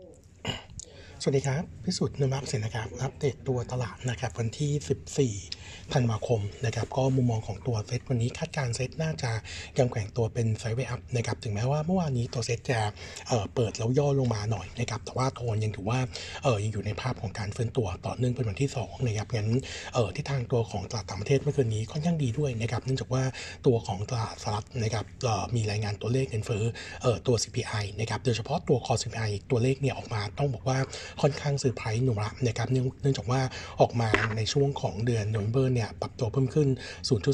whole. สวัสดีครับ พิสุทธิ์นุมัมเสนนะครับ อัปเดตตัวตลาดนะครับวันที่ 14 ธันวาคมนะครับ ก็มุมมองของตัวเซตวันนี้คาดการเซตน่าจะยังแกว่งตัวเป็นไซด์เวย์อัพนะครับ ถึงแม้ว่าเมื่อวานนี้ตัวเซตจะเเปิดแล้วย่อลงมาหน่อยนะครับ แต่ว่าโทนยังถือว่าเออยังอยู่ในภาพของการเฟื้นตัวต่อเนื่องเป็นวันที่2นะครับ งั้นเออที่ทางตัวของตลาดต่างประเทศเมื่อคืนนี้ค่อนข้างดีด้วยนะครับ เนื่องจากว่าตัวของตลาดสหรัฐนะครับมีรายงานตัวเลขเงินเฟ้อเออตัว CPI นะครับ โดยเฉพาะตัวคอ CPI ตัวเลขเนี่ยออกมาต้องบอกว่าค่อนข้างเซอร์ไพรส์หนุ่มละนะครับเนื่องจากว่าออกมาในช่วงของเดือน November เนี่ยปรับตัวเพิ่มขึ้น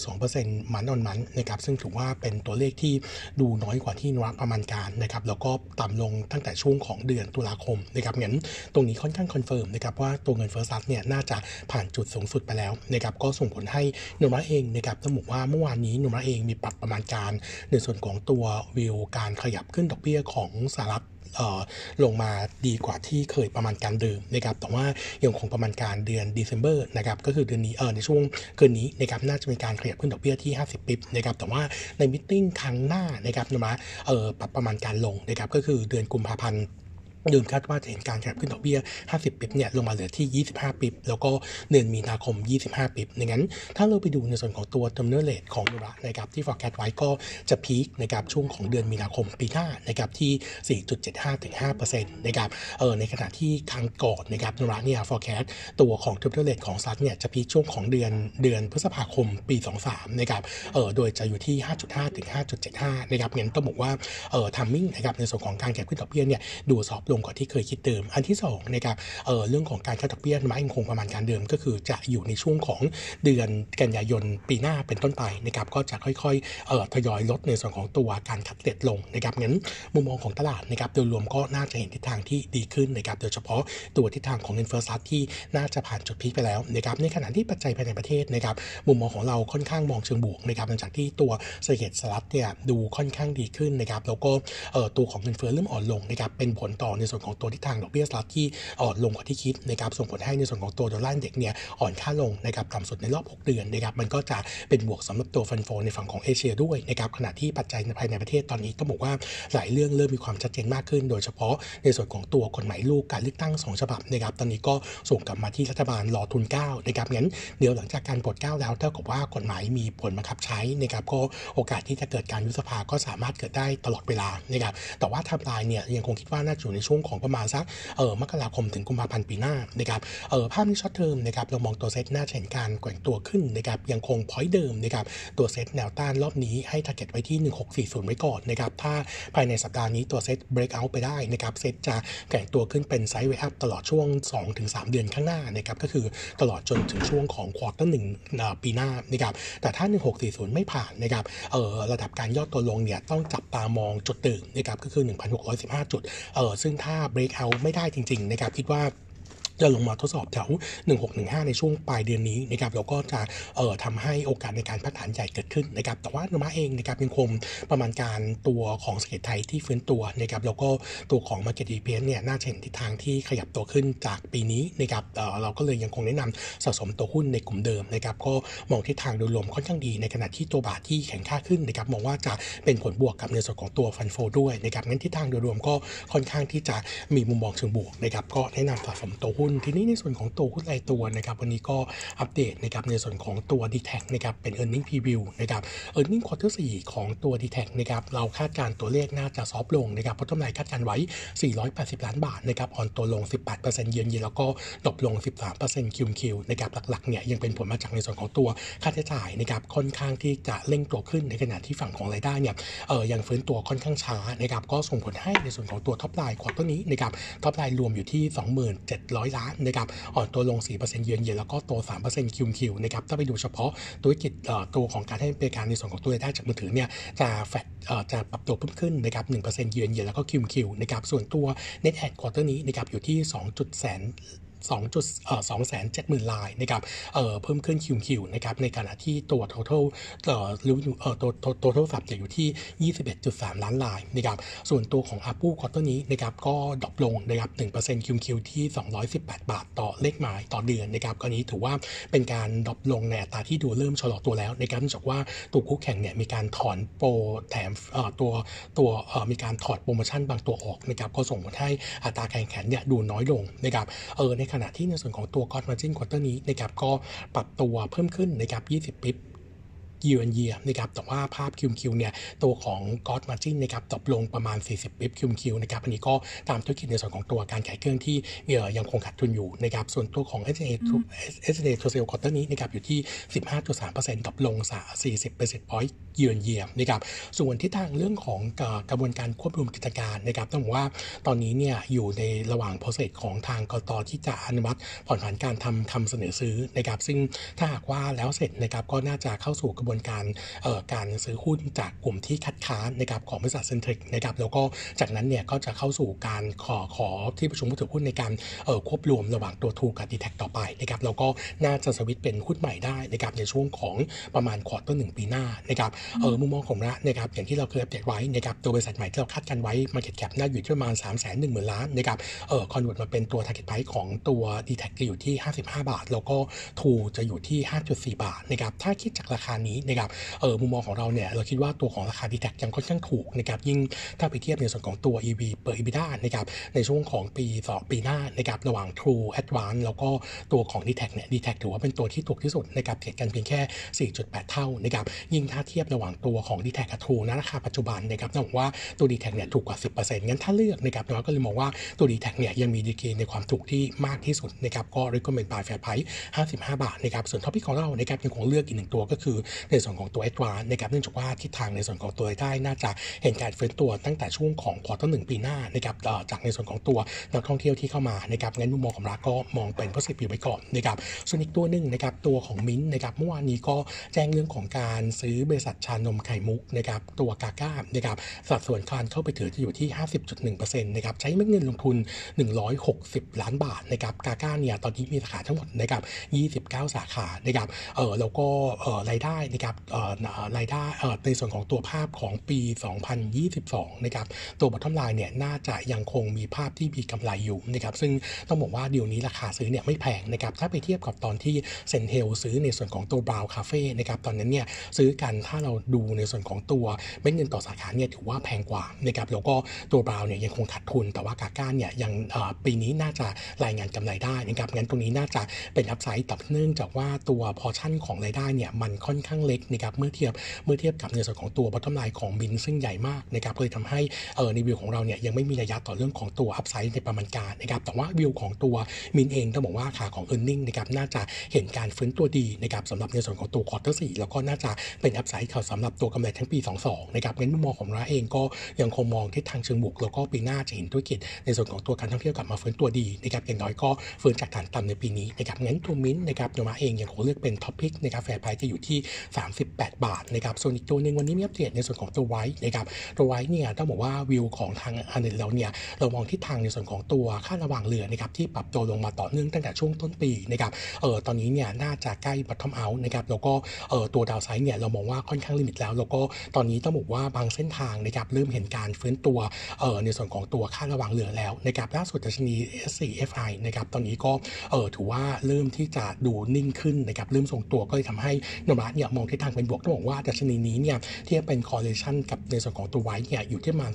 0.2% month on month นะครับซึ่งถือว่าเป็นตัวเลขที่ดูน้อยกว่าที่นุรัประมาณการนะครับแล้วก็ต่ำลงตั้งแต่ช่วงของเดือนตุลาคมนะครับงั้นตรงนี้ค่อนข้าง confirm นะครับว่าตัวเงินเฟ้อสหรัฐเนี่ยน่าจะผ่านจุดสูงสุดไปแล้วนะครับก็ส่งผลให้นุระเองนะครับต้องบอกว่าเมื่อวานนี้นุระเองมีปรับประมาณการ ในส่วนของตัววิวการขยับขึ้นดอกเบี้ยของสหรัฐ ลงมาดีกว่าที่เคยประมาณการเดิมนะครับแต่ว่ายังคงประมาณการเดือนเดซ ember นะครับก็คือเดือนนี้เออในช่วงเกินนี้นะครับน่าจะมีการขยับขึ้นดอกเบี้ยที่ 50 ปิบนะครับแต่ว่าในมิ팅ครั้งหน้านะครับนะเออปรับประมาณการลงนะครับก็คือเดือนกุมภาพันธ์ ดิมคาดว่าจะเห็นการขยับขึ้นดอกเบี้ย 50 ปิบเนี่ยลงมาเหลือที่ 25 ปิบแล้วก็เดือนมีนาคม 25 ปิบดังนั้น ถ้าเราไปดูในส่วนของตัว terminal rate ของนุระนะครับที่ forecast ไว้ก็จะพีคนะครับช่วงของเดือนมีนาคมปีหน้านะครับที่ 4.75ถึง5%นะครับเออในขณะที่ครั้งก่อนนะครับนุระเนี่ย forecast ตัวของ terminal rate ของซัดเนี่ยจะพีคช่วงของเดือนเดือนพฤษภาคมปี 23นะครับเออโดยจะอยู่ที่ 5.5ถึง5.75นะครับงั้นต้องบอกว่าเออ timing นะครับในส่วนของการขยับขึ้นดอกเบี้ยเนี่ยดูซอฟลงกว่าที่เคยคิดเดิม อันที่2นะครับเออเรื่องของการคัดดอกเบี้ยมายังคงประมาณการเดิม ก็คือจะอยู่ในช่วงของเดือนกันยายนปีหน้าเป็นต้นไปนะครับก็จะค่อยๆออทยอยลดในส่วนของตัวการคัดเด็ดลงนะครับงั้นมุมมองของตลาดนะครับโดยรวมก็น่าจะเห็นทิศทางที่ดีขึ้นนะครับโดยเฉพาะตัวทิศทางของเงินเฟ้อซัดที่น่าจะผ่านจุดพีคไปแล้วนะครับในขณะที่ปัจจัยภายในประเทศนะครับมุมมองของเราค่อนข้างมองเชิงบวกนะครับหลังจากที่ตัวเศรษฐกิจสหรัฐเนี่ยดูค่อนข้างดีขึ้นนะครับแล้วก็ออตัวของเงินเฟ้อเริ่มอ่อนลงนะครับเป็นผลต่อในส่วนของตัวทิศทางดอกเบี้ยสหรัฐที่อ่อนลงกว่าที่คิดนะครับส่งผลให้ในส่วนของตัวดอลลาร์เด็กเนี่ยอ่อนค่าลงนะครับต่ำสุดในรอบ 6 เดือนนะครับมันก็จะเป็นบวกสำหรับตัวฟันโฟในฝั่งของเอเชียด้วยนะครับขณะที่ปัจจัยภายในประเทศตอนนี้ต้องบอกว่าหลายเรื่องเริ่มมีความชัดเจนมากขึ้น โดยเฉพาะในส่วนของตัวกฎหมายลูกการเลือกตั้ง 2 ฉบับนะครับตอนนี้ก็ส่งกลับมาที่รัฐบาลรอทุน9นะครับงั้นเดี๋ยวหลังจากการปลด9แล้วเท่ากับว่ากฎหมายมีผลบังคับใช้นะครับก็โอกาสที่จะเกิดการยุบสภาก็สามารถเกิดได้ตลอดเวลานะครับแต่ว่าทำลายเนี่ยยังคงคิดว่าน่าจะอยู่ในช่วงของประมาณสักเออมกราคมถึงกุมภาพันธ์ปีหน้านะครับเออภาพนี้ short term นะครับเรามองตัวเซตหน่าเห็นการแกว่งตัวขึ้นนะครับยังคง point เดิมนะครับตัวเซตแนวต้านรอบนี้ให้ target ไว้ที่ 1640 ไว้ก่อนนะครับถ้าภายในสัปดาห์นี้ตัว SET breakout ไปได้นะครับเซตจะแกว่งตัวขึ้นเป็น sideway up ตลอดช่วง 2-3 เดือนข้างหน้านะครับก็คือตลอดจนถึงช่วงของ quarter หนึ่งปีหน้านะครับแต่ถ้า 1640 ไม่ผ่านนะครับเออระดับการย่อตัวลงเนี่ยต้องจับตามองจุดตึงนะครับก็คือ 1615 จุดเออซึ่งถ้าเบรกเอาไม่ได้จริงๆนะครับคิดว่า จะลงมาทดสอบแถว 1615 ในช่วงปลายเดือนนี้นะครับแล้วก็จะเอ่อทำให้โอกาสในการพักฐานใหญ่เกิดขึ้นนะครับแต่ว่าโนมาเองนะครับยังคงประมาณการตัวของเศรษฐไทยที่ฟื้นตัวนะครับแล้วก็ตัวของ Market e p s เนี่ยน่าจะเห็นทิศทางที่ขยับตัวขึ้นจากปีนี้นะครับเอ่อเราก็เลยยังคงแนะนำสะสมตัวหุ้นในกลุ่มเดิมนะครับก็มองทิศทางโดยรวมค่อนข้างดีในขณะที่ตัวบาทที่แข็งค่าขึ้นนะครับมองว่าจะเป็นผลบวกกับในส่วนของตัวฟันโฟด้วยนะครับงั้นทิศทางโดยรวมก็ค่อนข้างที่จะมีมุมมองเชิงบวกนะครับก็แนะนำสะสมตัวหุ้นทีนี้ในส่วนของตัวหุ้นรายตัวนะครับวันนี้ก็อัปเดตนะครับในส่วนของตัว d t แทนะครับเป็น e a r n i n g Preview นะครับ e a r n i n g Quarter 4 ของตัว d t แทนะครับเราคาดการตัวเลขน่าจะซอฟลงนะครับเพราะต้นไม้คาดการไว้ 480 ล้านบาทนะครับอ่อนตัวลง 18%เยือนเยีนแล้วก็ตกลง 13%คิวคิวนะครับหลักๆเนี่ยยังเป็นผลมาจากในส่วนของตัวค่าใช้จ่ายนะครับค่อนข้างที่จะเร่งตัวขึ้นในขณะที่ฝั่งของรายได้เนี่ยเออยังฟื้นตัวค่อนข้างช้านะครับก็ส่งผลให้ในส่วนของตัว top line quarter นี้นะครับ top line รวมอยู่ที่ 27,000ล้านนะครับอ่อนตัวลง 4%เยือนเยียแล้วก็โต 3%คิวคิวนะครับถ้าไปดูเฉพาะธุรกิจตัวของการให้บริการในส่วนของตัวรายได้จากมือถือเนี่ยจะแฟดจะปรับตัวเพิ่มขึ้นนะครับ1%เยือนเยียแล้วก็คิวคิวนะครับส่วนตัว Net Add Quarter นี้นะครับอยู่ที่2 0แสน 2จุดเอ่อ2 7 0 0 0รายนะครับเอ่อเพิ่มขึ้นคิวคิวนะครับในขณะที่ตัว total เอ่อหรือเอ่อตัวตัวตัวโทรศัพท์จะอยู่ที่ 21.3 ล้านรายนะครับส่วนตัวของ Apple ควอเตอร์นี้นะครับก็ drop ลงนะครับ1%คิวคิวที่ 218 บาทต่อเลขหมายต่อเดือนนะครับก็นี้ถือว่าเป็นการ drop ลงในอัตราที่ดูเริ่มชะลอตัวแล้วนะครับจากว่าตัวคู่แข่งเนี่ยมีการถอนโปรแถมตัวตัวมีการถอดโปรโมชั่นบางตัวออกนะครับก็ส่งผลให้อัตราแข่งขันเนี่ยดูน้อยลงนะครับเออในขขณะที่ในส่วนของตัว g o d margin quarter นี้นะครับก็ปรับตัวเพิ่มขึ้นนะครับ 20 ปิบ year on year นะครับแต่ว่าภาพ QQ เนี่ยตัวของ God Margin นะครับตกลงประมาณ 40ปิบ QQ นะครับอันนี้ก็ตามธุรกิจในส่วนของตัวการขายเครื่องที่เอ่อยังคงขาดทุนอยู่นะครับส่วนตัวของ s n a to s n a to sale quarter นี้นะครับอยู่ที่ 15.3%ตกลง 40 basis point year on year นะครับส่วนที่ทางเรื่องของกระบวนการควบรวมกิจการนะครับต้องบอกว่าตอนนี้เนี่ยอยู่ในระหว่าง process ของทางกตที่จะอนุมัติผ่อนผันการทำคำเสนอซื้อนะครับซึ่งถ้าหากว่าแล้วเสร็จนะครับก็น่าจะเข้าสู่กระบวนการการซื้อหุ้นจากกลุ่มที่คัดค้านนะครับของบริษัทเซนทริกนะครับแล้วก็จากนั้นเนี่ยก็จะเข้าสู่การขอขอที่ประชุมผู้ถือหุ้นในการควบรวมระหว่างตัวทูกับดีแท็ต่อไปนะครับแล้วก็น่าจะสวิตเป็นหุ้นใหม่ได้นะครับในช่วงของประมาณ quarter หนึ่งปีหน้านะครับเออมุมมองของเรานะครับอย่างที่เราเคยอัปเดตไว้นะครับตัวบริษัทใหม่ที่เราคาดกันไว้ Market Cap น่าอยู่ที่ประมาณ 3 1 0 0 0 0ล้านนะครับเออ convert มาเป็นตัว Target Price ของตัว d t แทจะอยู่ที่ 55 บาท แล้วก็ True จะอยู่ที่ 5.4 บาทนะครับถ้าคิดจากราคานี้นะครับเออมุมมองของเราเนี่ยเราคิดว่าตัวของราคา d t แทยังค่อนข้างถูกนะครับยิ่งถ้าไปเทียบในส่วนของตัว EV per EBITDA นะครับในช่วงของปี2ปีหน้านะครับระหว่าง True Advance แล้วก็ตัวของ dtac เนี่ย d t แทถือว่าเป็นตัวที่ถูกที่สุดนะครับเทียบกันเพียงแค่ 4.8 เท่านะครับยิ่งถ้าเทียบระหว่างตัวของ dtac กับ True ณราคาปัจจุบันนะครับต้องบอกว่าตัว d t แทเนี่ยถูกกว่า 10%งั้นถ้าเลือกนะครับเราก็เลยมองว่าตัว d t แทเนี่ยยังมีดีกรีในความถูกที่มากที่สุดนะครับก็ recommend buy fair price 55 บาทนะครับส่วน top pick ของเรานะครับยังคงเลือกอีกหนึ่งตัวก็คือในส่วนของตัว Advance นะครับเนื่องจากว่าทิศทางในส่วนของตัวได้น่าจะเห็นการเฟื้นตัวตั้งแต่ช่วงของควอเตอร์หนึ่งปีหน้านะครับจากในส่วนของตัวนักท่องเที่ยวที่เข้ามานะครับงั้นมุมมองของรักก็มองเป็น positive ไว้ก่อนนะครับส่วนอีกตัวหนึ่งนะครับตัวของมิ้นนะครับเมื่อวานนี้ก็แจ้งเรื่องของการซื้อบริษัทชานมไข่มุกนะครับตัวกาก้านะครับสัดส่วนการเข้าไปถือจะอยู่ที่ 50.1%นะครับใช้เงินลงทุน 160 ล้านบาทนะครับกาก้าเนี่ยตอนนี้มีสาขาทั้งหมดนะครับ29 สาขานะครับเออแล้วก็เออรายได้นะครับรายได้ในส่วนของตัวภาพของปี 2022 นะครับตัวบัตทอมไลน์เนี่ยน่าจะยังคงมีภาพที่มีกำไรอยู่นะครับซึ่งต้องบอกว่าเดี๋ยวนี้ราคาซื้อเนี่ยไม่แพงนะครับถ้าไปเทียบกับตอนที่เซนเทลซื้อในส่วนของตัวบราวคาเฟ่นะครับตอนนั้นเนี่ยซื้อกันถ้าเราดูในส่วนของตัวเม็ดเงินต่อสาขาเนี่ยถือว่าแพงกว่านะครับแล้วก็ตัวบราวเนี่ยยังคงขาดทุน แต่ว่ากาก้าเนี่ยยังปีนี้น่าจะรายงานกำไรได้นะครับงั้นตรงนี้น่าจะเป็น upside ต่อเนื่องจากว่าตัวพอชั่นของรายได้เนี่ยมันค่อนข้างเล็กนะครับเมื่อเทียบเมื่อเทียบกับในส่วนของตัว bottom line ของบินซึ่งใหญ่มากนะครับเลยทำให้เออในวิวของเราเนี่ยยังไม่มีระยะต่อเรื่องของตัว upside ในประมาณการนะครับแต่ว่าวิวของตัวมินเองต้องบอกว่าขาของ e a r n i n g นะครับน่าจะเห็นการฟื้นตัวดีนะครับสำหรับในส่วนของตัว quarter สี่แล้วก็น่าจะเป็น upside เขาสำหรับตัวกำไรทั้งปี 22 นะครับงั้นมุมมองของเราเองก็ยังคงมองทิศทางเชิงบวกแล้วก็ปีหน้าจะเห็นธุรกิจในส่วนของตัวการท่องเที่ยวกลับมาฟื้นตัวดีนะครับอย่างน้อยก็ฟื้นจากฐานต่ำในปีนี้นะครับงั้นตัวมินนะครับโนมูระเองยังคงเลือกเป็น top pick นะครับ fair price จะอยู่ที่38 บาทนะครับส่วนอีกตัวหนึ่งวันนี้มีอัปเดตในส่วนของตัว WICE นะครับตัว WICE เนี่ยต้องบอกว่าวิวของทางอันเดนเราเนี่ยเรามองทิศทางในส่วนของตัวค่าระหว่างเรือนะครับที่ปรับตัวลงมาต่อเนื่องตั้งแต่ช่วงต้นปีนะครับเออตอนนี้เนี่ยน่าจะใกล้ bottom out นะครับแล้วก็เออตัว downside เนี่ยเรามองว่าค่อนข้าง limit แล้ว แล้วก็ตอนนี้ต้องบอกว่าบางเส้นทางนะครับเริ่มเห็นการฟื้นตัวเออในส่วนของตัวค่าระหว่างเรือแล้วนะครับล่าสุดดัชนี SCFI นะครับตอนนี้ก็เออถือว่าเริ่มที่จะดูนิ่งขึ้นนะครับเริ่มส่งตัวก็เลยทำให้โนมูระเนี่ยมองทิศทางเป็นบวกต้องบอกว่าดัชนีนี้เนี่ยที่เป็น correlation กับในส่วนของตัว WICE เนี่ยอยู่ที่ประมาณ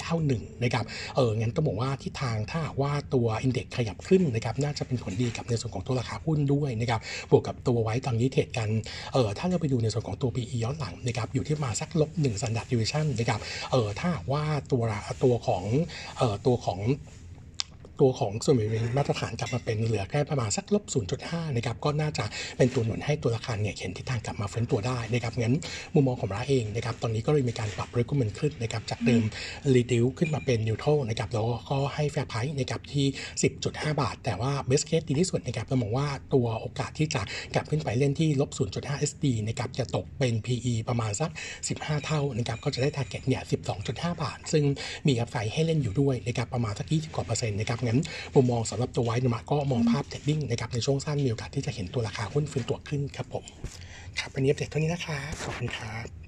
0.91 นะครับ เอองั้นต้องบอกว่าทิศทางถ้าว่าตัว index ขยับขึ้นนะครับน่าจะเป็นผลดีกับในส่วนของตัวราคาหุ้นด้วยนะครับบวกกับตัวไว้ตอนนี้เทรดกันเออถ้าเราไปดูในส่วนของตัว PE ย้อนหลังนะครับอยู่ที่มาสักลบ1 standard deviation นะครับเออถ้าว่าตัวตัวของเออตัวของ ตัวของส่วนแบ่งมาตรฐานกลับมาเป็นเหลือแค่ประมาณสักลบ0.5นะครับก็น่าจะเป็นตัวหนุนให้ตัวราคาเนี่ยเห็นทิศทางกลับมาเฟ้นตัวได้นะครับงั้นมุมมองของร้านเองนะครับตอนนี้ก็เลยมีการปรับ recommend ขึ้นนะครับจากเดิม reduce ขึ้นมาเป็น neutral นะครับแล้วก็ให้ fair price นะครับที่ 10.5 บาท แต่ว่า best case ดีที่สุดนะครับเรามองว่าตัวโอกาสที่จะกลับขึ้นไปเล่นที่ลบ0.5 SD นะครับจะตกเป็น PE ประมาณสัก 15 เท่านะครับก็จะได้ target เนี่ย12.5 บาท ซึ่งมีอัพไซด์ให้เล่นอยู่ด้วยนะครับประมาณสัก20กว่าเปอร์เซ็นต์นะครับงั้นมุมมองสำหรับตัวไว้นะก็มองภาพเทรดดิ้งนะครับในช่วงสั้นมีโอกาสที่จะเห็นตัวราคาหุ้นฟื้นตัวขึ้นครับผมครับวันนี้อัปเดตเท่านี้นะครับขอบคุณครับ